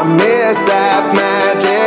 I miss that magic.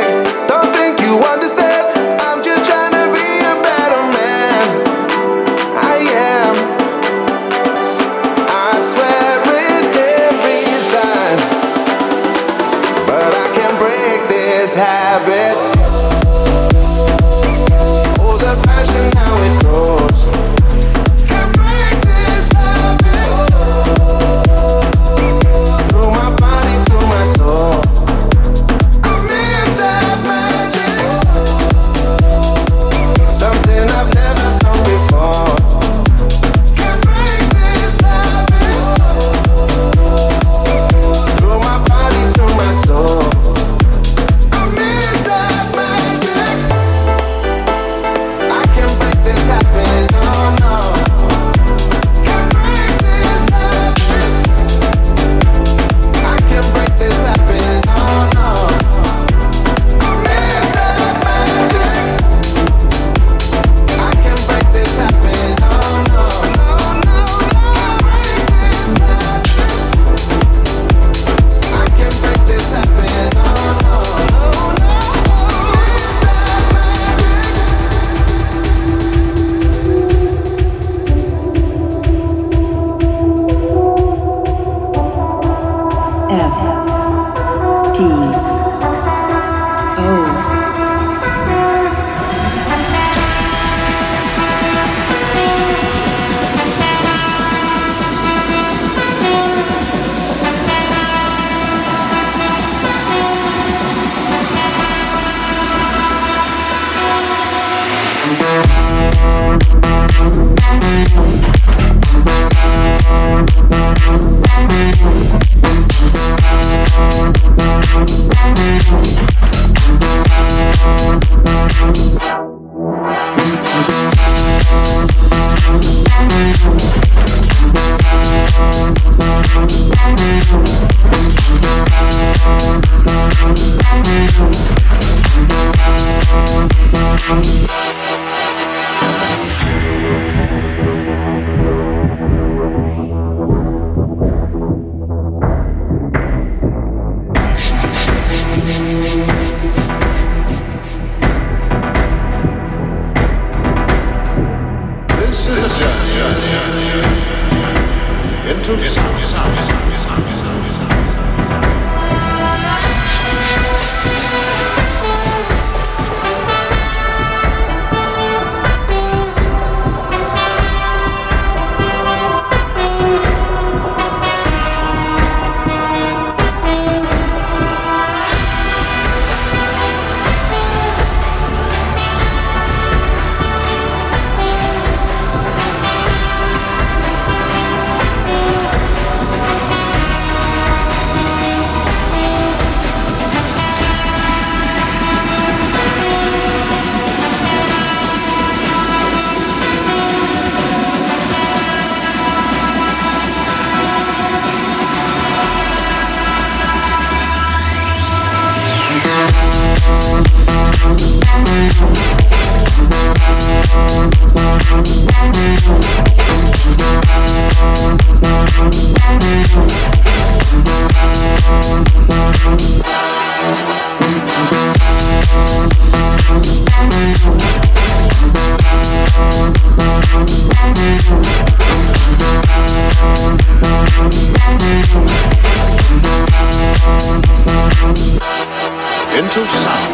Sound.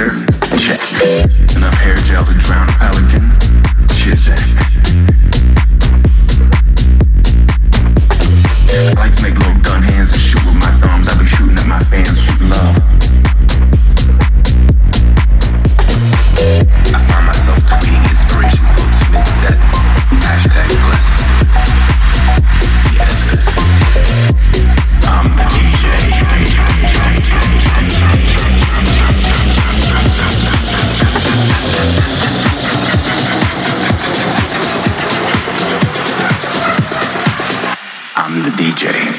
razor? Check. Enough hair gel to drown a pelican? Chizek. I like to make little gun hands and shoot with my thumbs. I be shooting at my fans, shooting love. I find myself tweeting inspiration quotes mid-set. Hashtag DJ.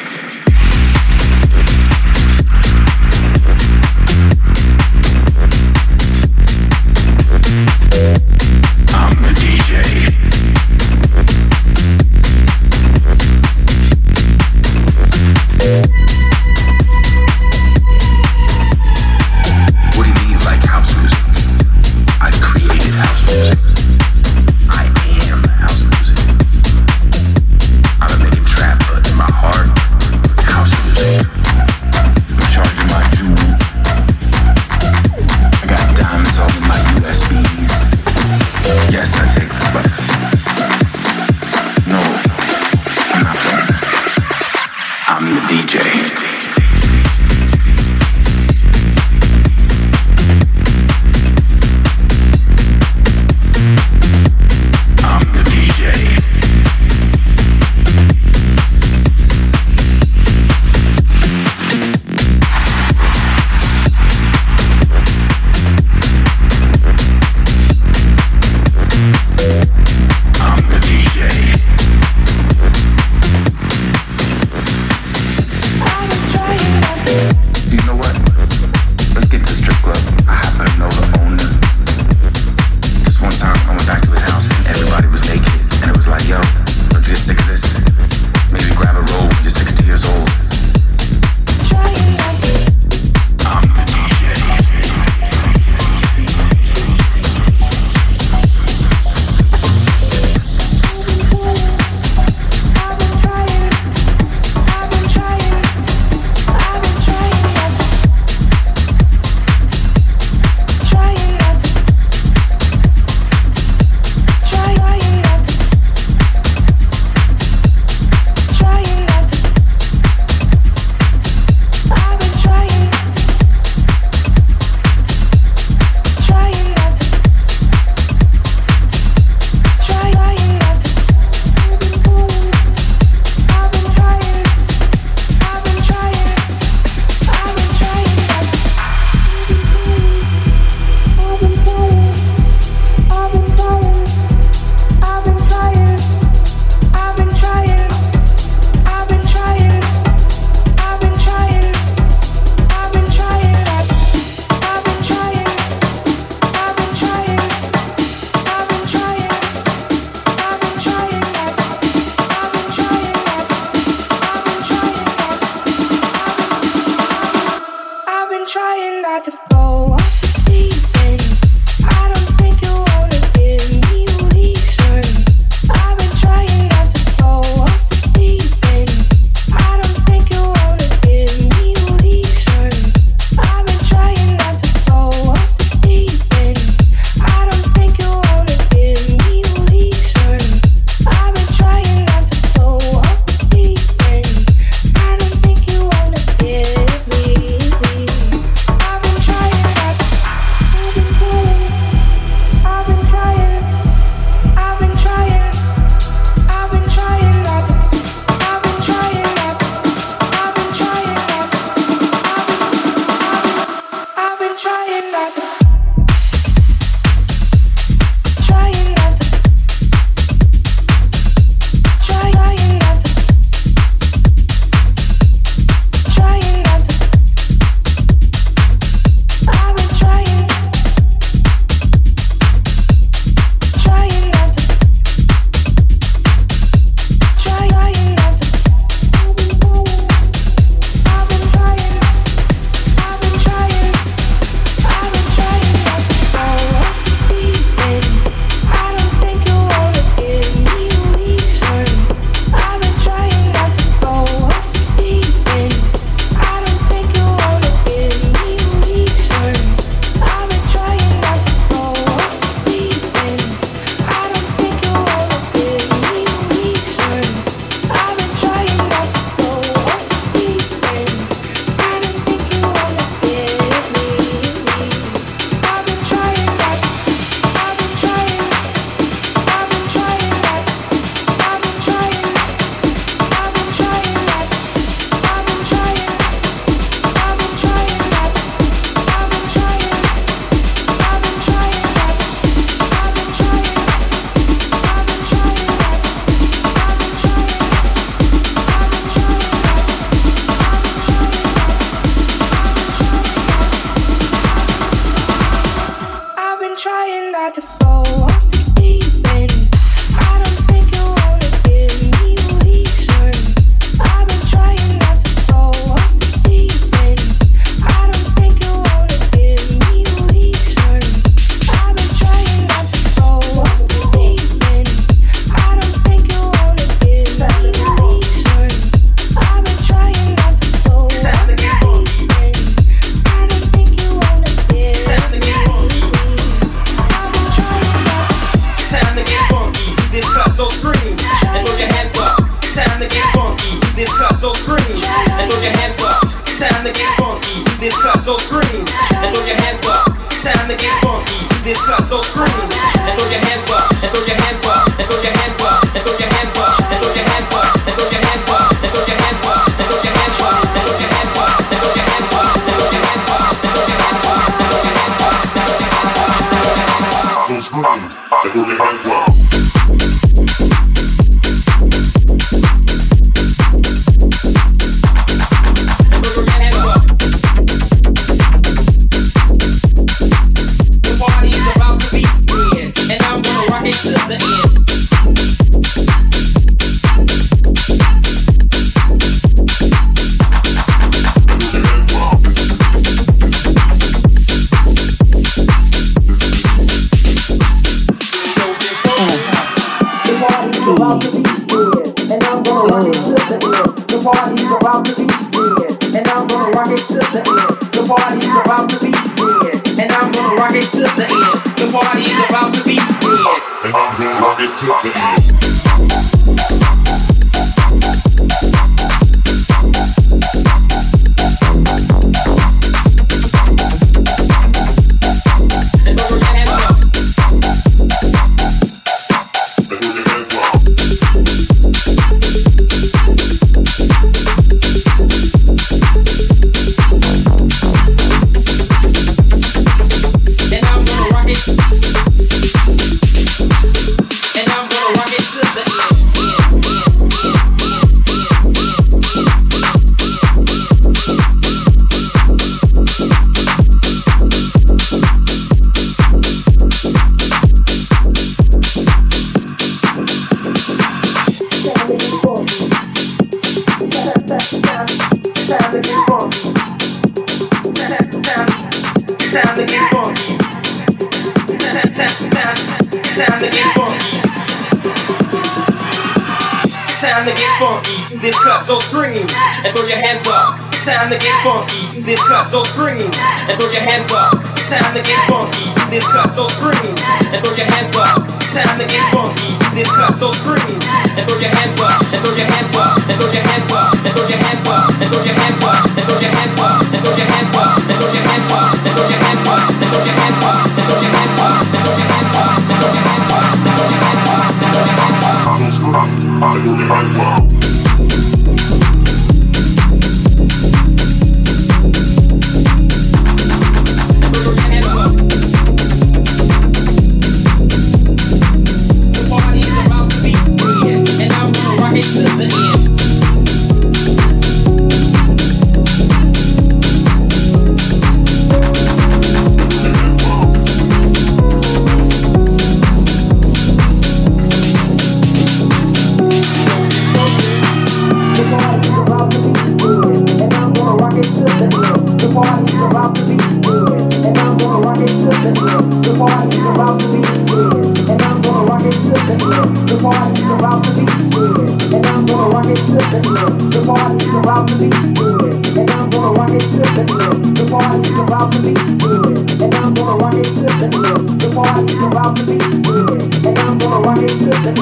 throw your hands up. Time to get funky. This cut so scream and throw your hands up. Time to get funky. This cut so scream and throw your hands up and throw your hands up and throw your hands up.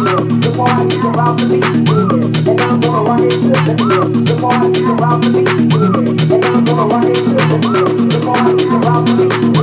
Before I get around to me, and I'm gonna run into the before I get around to me.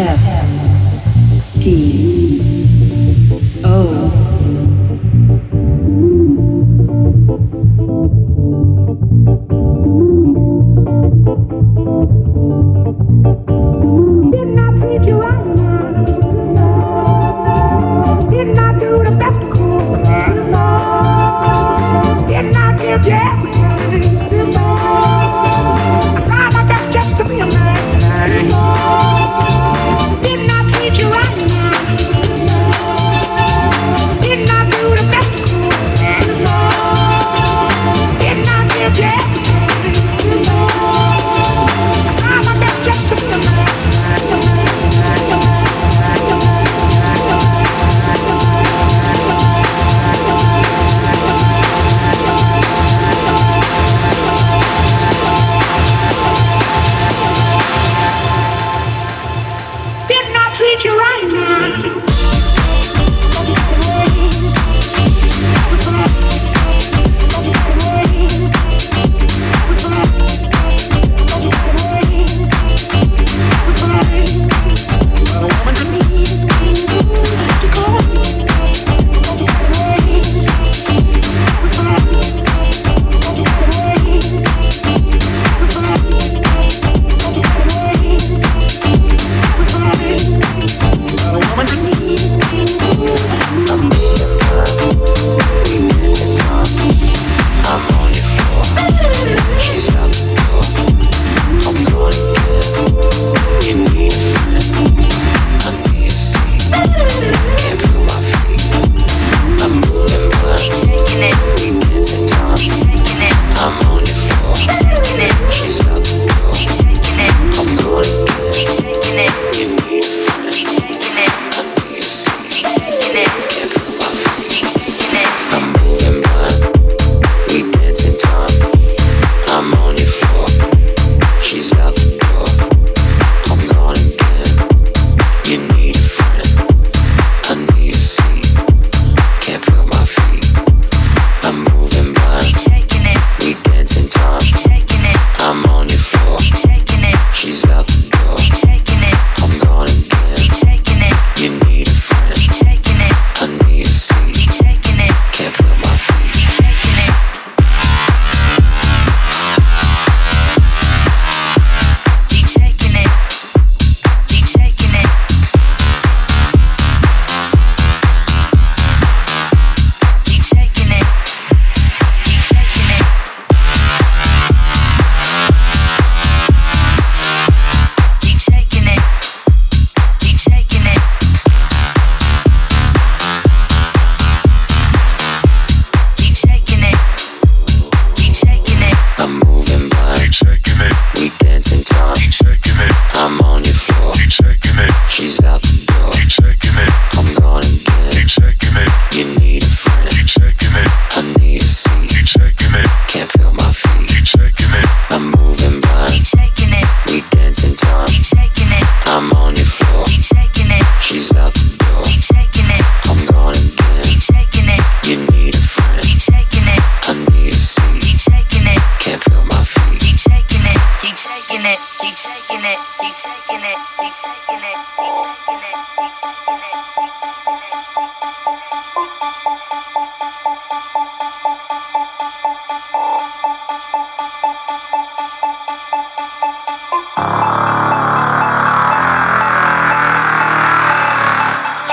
Yeah.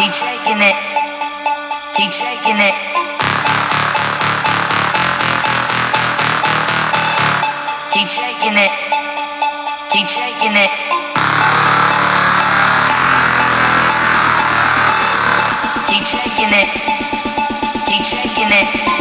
Keep shaking it. Keep shaking it. Keep shaking it. Keep shaking it. Keep shaking it. Keep shaking it.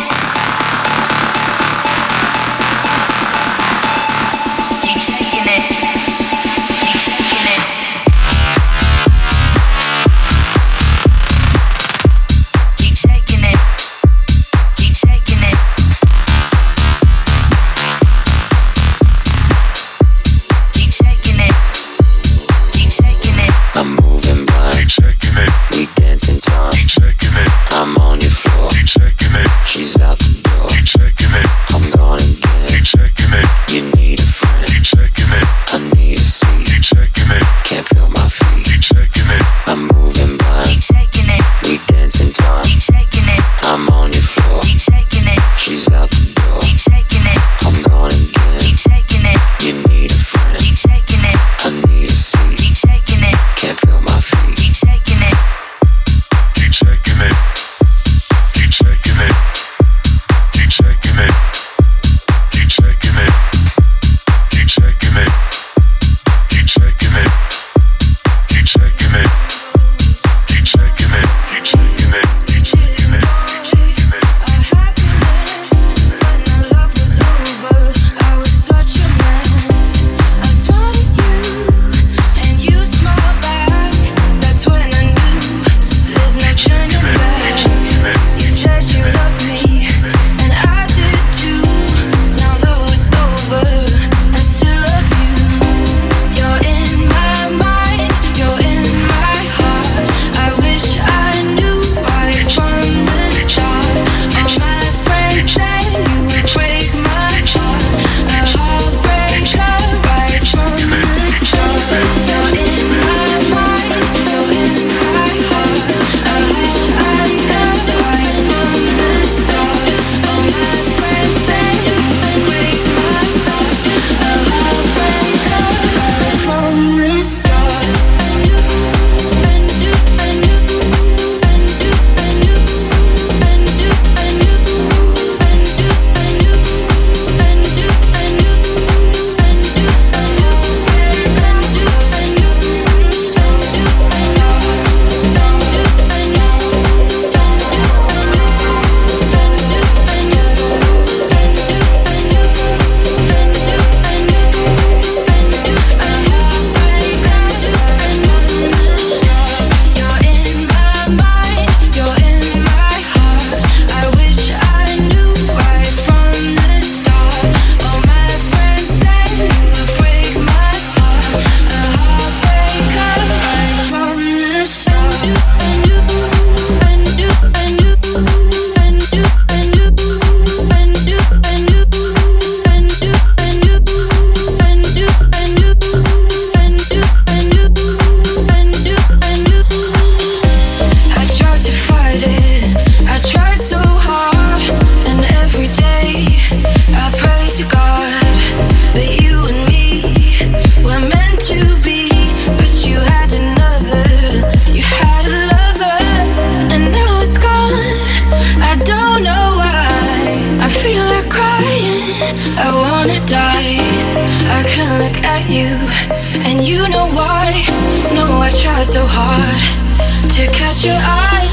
your eyes.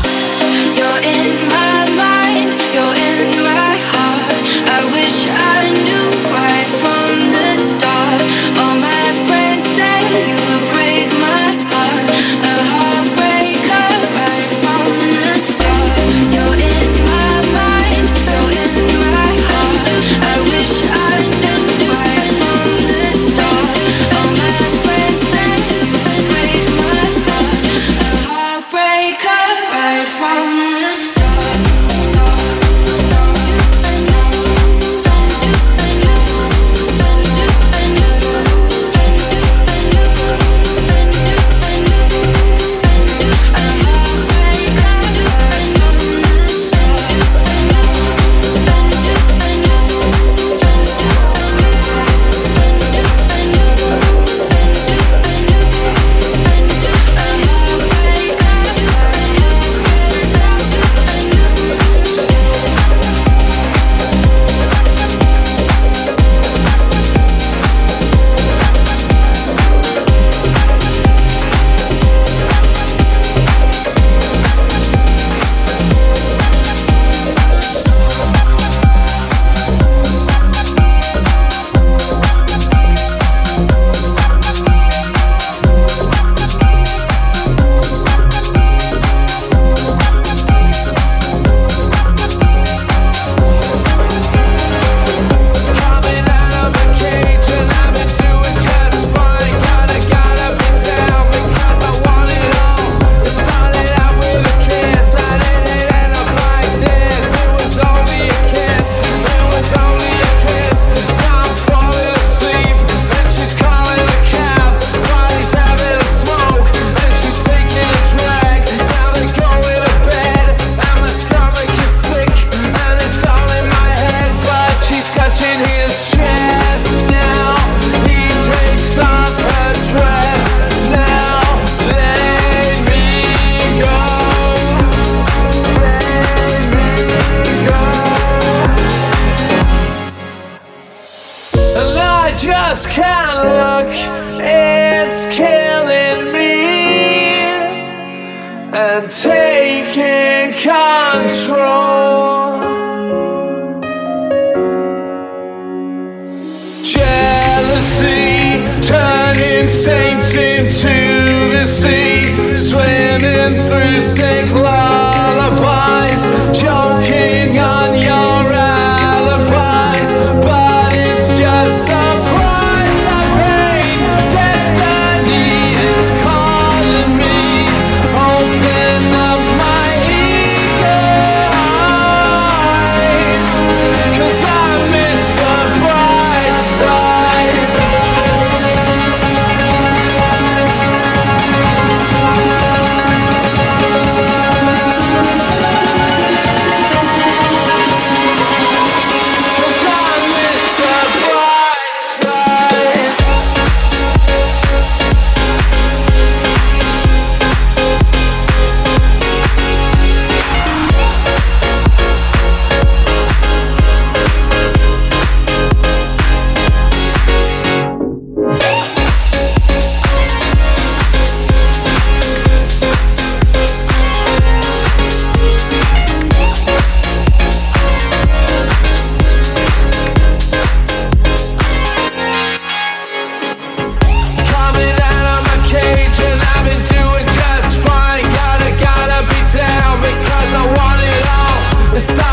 All. It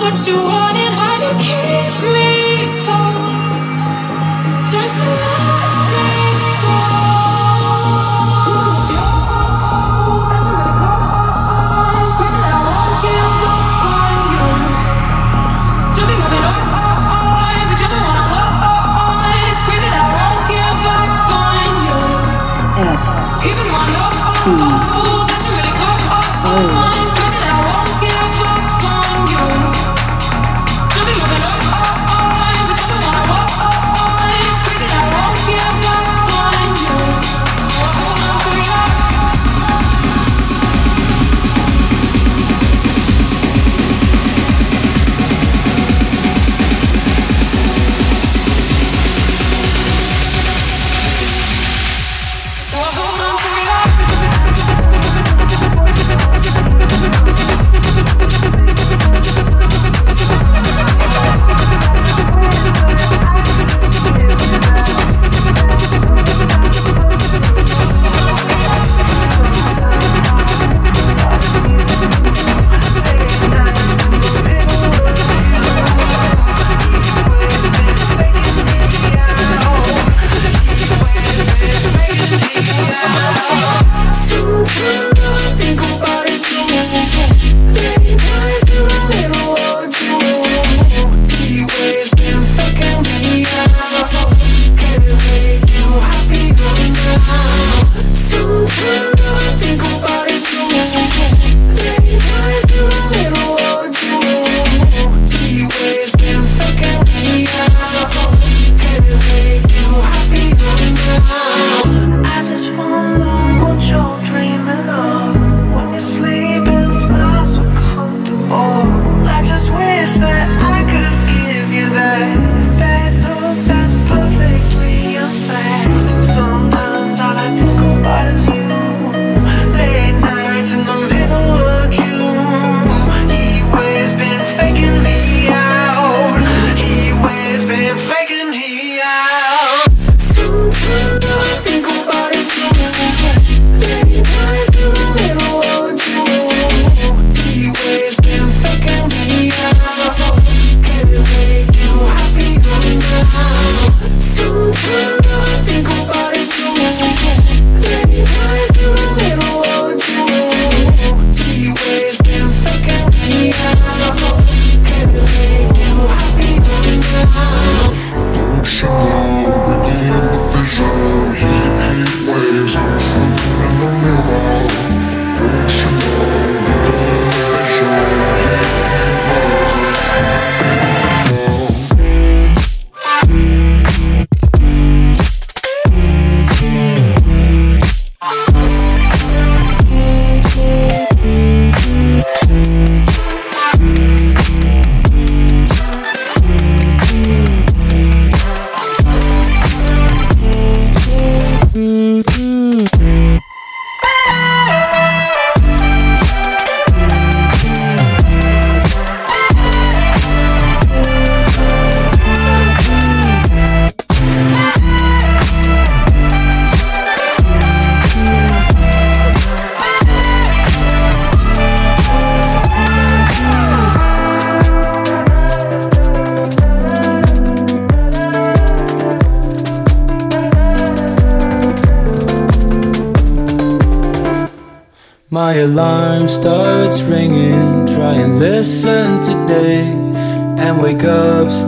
what you want and how you keep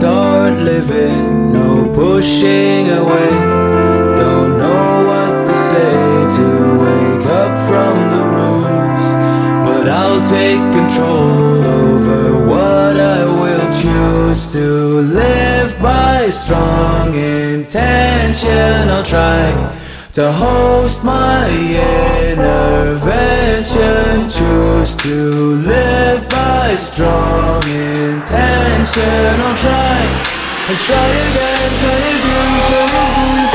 start living, no pushing away. Don't know what to say to wake up from the rooms, but I'll take control over what I will choose to live by strong intention. I'll try to host my intervention. Choose to live by strong intention. I'll try and try again, try again, try again.